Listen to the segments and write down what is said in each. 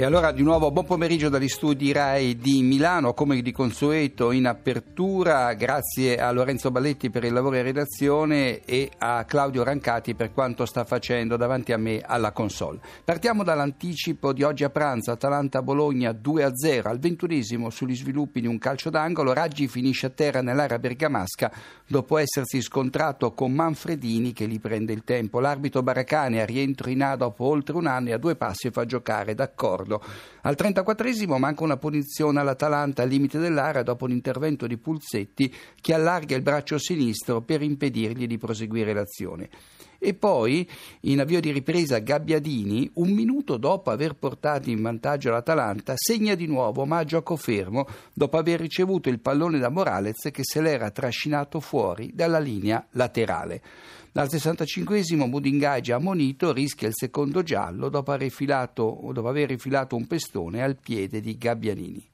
E allora di nuovo buon pomeriggio dagli studi RAI di Milano, come di consueto in apertura, grazie a Lorenzo Balletti per il lavoro in redazione e a Claudio Rancati per quanto sta facendo davanti a me alla console. Partiamo dall'anticipo di oggi a pranzo, Atalanta-Bologna 2-0 al ventunesimo sugli sviluppi di un calcio d'angolo, Raggi finisce a terra nell'area bergamasca dopo essersi scontrato con Manfredini che gli prende il tempo. L'arbitro Baracane a rientro in A dopo oltre un anno e a due passi fa giocare d'accordo no Al 34esimo manca una punizione all'Atalanta al limite dell'area dopo un intervento di Pulsetti che allarga il braccio sinistro per impedirgli di proseguire l'azione. E poi, in avvio di ripresa, Gabbiadini, un minuto dopo aver portato in vantaggio l'Atalanta, segna di nuovo ma a gioco fermo dopo aver ricevuto il pallone da Morales che se l'era trascinato fuori dalla linea laterale. Dal 65esimo Budingaggi ammonito rischia il secondo giallo dopo aver, rifilato, dopo aver rifilato un pestone al piede di Gabbianini.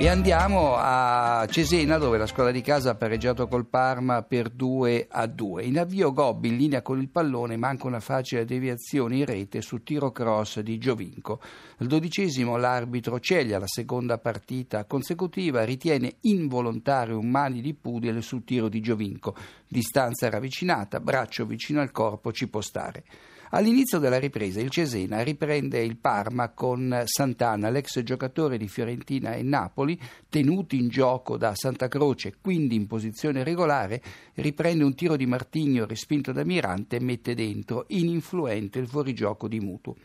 E andiamo a Cesena dove la squadra di casa ha pareggiato col Parma per 2 a 2. In avvio Gobbi in linea con il pallone manca una facile deviazione in rete su tiro cross di Giovinco. Al dodicesimo l'arbitro Ceglia, la seconda partita consecutiva, ritiene involontario un mani di Pudile sul tiro di Giovinco. Distanza ravvicinata, braccio vicino al corpo ci può stare. All'inizio della ripresa il Cesena riprende il Parma con Santana, l'ex giocatore di Fiorentina e Napoli, tenuto in gioco da Santa Croce, quindi in posizione regolare, riprende un tiro di Martigno respinto da Mirante e mette dentro, ininfluente, il fuorigioco di Mutu.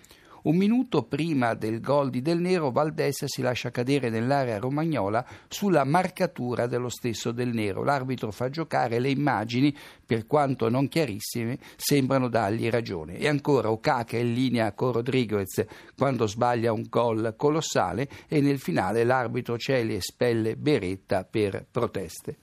Un minuto prima del gol di Del Nero, Valdessa si lascia cadere nell'area romagnola sulla marcatura dello stesso Del Nero. L'arbitro fa giocare le immagini, per quanto non chiarissime, sembrano dargli ragione. E ancora Okaka in linea con Rodriguez quando sbaglia un gol colossale e nel finale l'arbitro Celi espelle Beretta per proteste.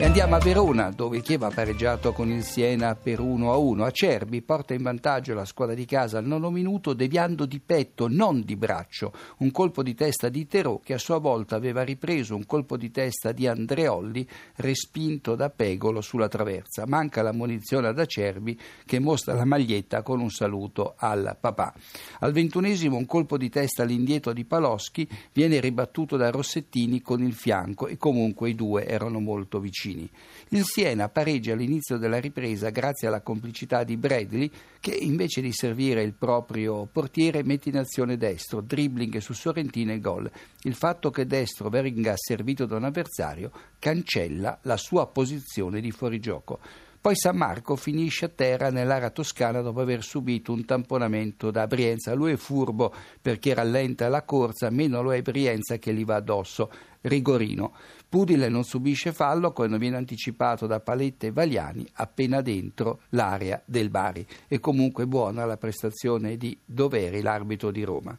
E andiamo a Verona, dove il Chievo ha pareggiato con il Siena per 1-1. A Cerbi porta in vantaggio la squadra di casa al nono minuto, deviando di petto, non di braccio, un colpo di testa di Terò che a sua volta aveva ripreso un colpo di testa di Andreolli respinto da Pegolo sulla traversa. Manca la munizione ad Acerbi che mostra la maglietta con un saluto al papà. Al ventunesimo un colpo di testa all'indietro di Paloschi viene ribattuto da Rossettini con il fianco e comunque i due erano molto vicini vicini. Il Siena pareggia all'inizio della ripresa grazie alla complicità di Bradley che invece di servire il proprio portiere mette in azione destro, dribbling su Sorrentino e gol. Il fatto che destro venga servito da un avversario cancella la sua posizione di fuorigioco. Poi San Marco finisce a terra nell'area toscana dopo aver subito un tamponamento da Brienza. Lui è furbo perché rallenta la corsa, meno lo è Brienza che gli va addosso. Rigorino. Pudile non subisce fallo quando viene anticipato da Palette e Vagliani appena dentro l'area del Bari. È comunque buona la prestazione di Doveri, l'arbitro di Roma.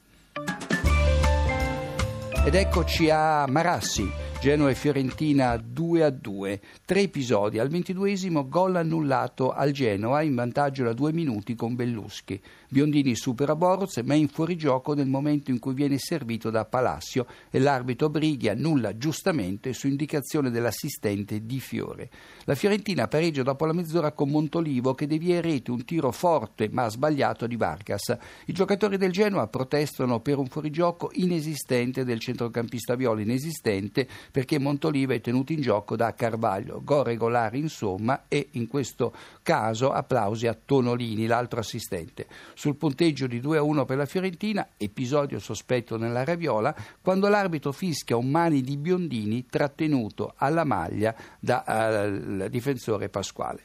Ed eccoci a Marassi. Genoa e Fiorentina 2 a 2. Tre episodi. Al ventiduesimo gol annullato al Genoa in vantaggio da due minuti con Belluschi. Biondini supera Borz ma è in fuorigioco nel momento in cui viene servito da Palacio e l'arbitro Brighi annulla giustamente su indicazione dell'assistente Di Fiore. La Fiorentina pareggia dopo la mezz'ora con Montolivo che devia in rete un tiro forte ma sbagliato di Vargas. I giocatori del Genoa protestano per un fuorigioco inesistente del centrocampista Viola, inesistente perché Montoliva è tenuto in gioco da Carvaglio. Gol regolare insomma e in questo caso applausi a Tonolini, l'altro assistente. Sul punteggio di 2-1 per la Fiorentina, episodio sospetto nella Raviola, quando l'arbitro fischia un mani di Biondini trattenuto alla maglia dal uh, difensore Pasquale.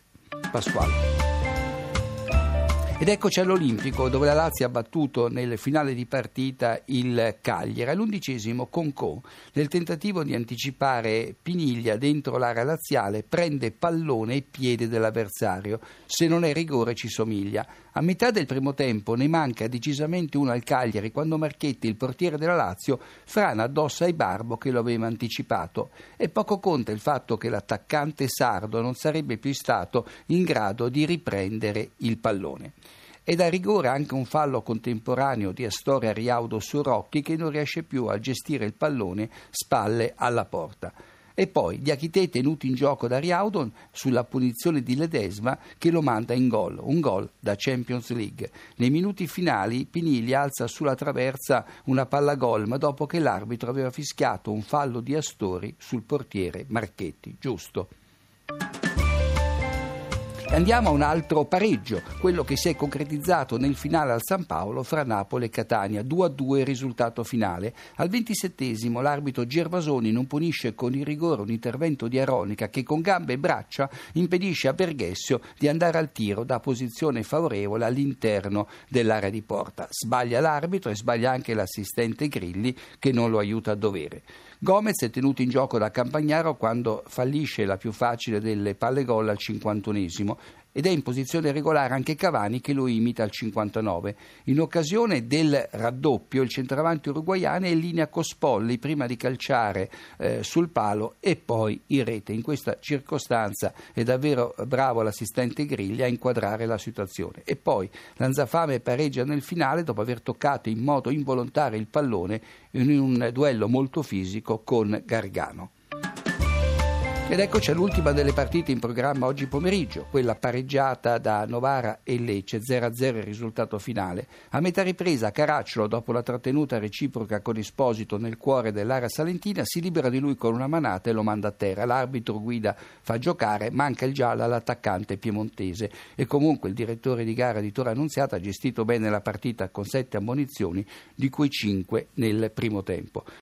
Pasquale. Ed eccoci all'Olimpico dove la Lazio ha battuto nel finale di partita il Cagliari. All'undicesimo Concò, nel tentativo di anticipare Piniglia dentro l'area laziale, prende pallone e piede dell'avversario. Se non è rigore ci somiglia. A metà del primo tempo ne manca decisamente uno al Cagliari quando Marchetti, il portiere della Lazio, frana addosso ai Barbo che lo aveva anticipato. E poco conta il fatto che l'attaccante sardo non sarebbe più stato in grado di riprendere il pallone. E da rigore anche un fallo contemporaneo di Astoria Riaudo su Rocchi che non riesce più a gestire il pallone spalle alla porta. E poi Diachite tenuto in gioco da Riaudon sulla punizione di Ledesma che lo manda in gol, un gol da Champions League. Nei minuti finali Pinigli alza sulla traversa una palla gol, ma dopo che l'arbitro aveva fischiato un fallo di Astori sul portiere Marchetti, giusto. Andiamo a un altro pareggio, quello che si è concretizzato nel finale al San Paolo fra Napoli e Catania, 2-2 il risultato finale. Al ventisettesimo l'arbitro Gervasoni non punisce con il rigore un intervento di Aronica che con gambe e braccia impedisce a Berghessio di andare al tiro da posizione favorevole all'interno dell'area di porta. Sbaglia l'arbitro e sbaglia anche l'assistente Grilli che non lo aiuta a dovere. Gomez è tenuto in gioco da Campagnaro quando fallisce la più facile delle palle gol al 51esimo ed è in posizione regolare anche Cavani che lo imita al 59. In occasione del raddoppio il centravanti uruguaiano è in linea con Spolli prima di calciare eh, sul palo e poi in rete. In questa circostanza è davvero bravo l'assistente Griglia a inquadrare la situazione. E poi Lanzafame pareggia nel finale dopo aver toccato in modo involontario il pallone in un duello molto fisico con Gargano. Ed eccoci all'ultima delle partite in programma oggi pomeriggio, quella pareggiata da Novara e Lecce, 0-0 il risultato finale. A metà ripresa Caracciolo, dopo la trattenuta reciproca con Esposito nel cuore dell'area salentina, si libera di lui con una manata e lo manda a terra. L'arbitro guida fa giocare, manca il giallo all'attaccante piemontese e comunque il direttore di gara di Torre Annunziata ha gestito bene la partita con sette ammonizioni, di cui cinque nel primo tempo.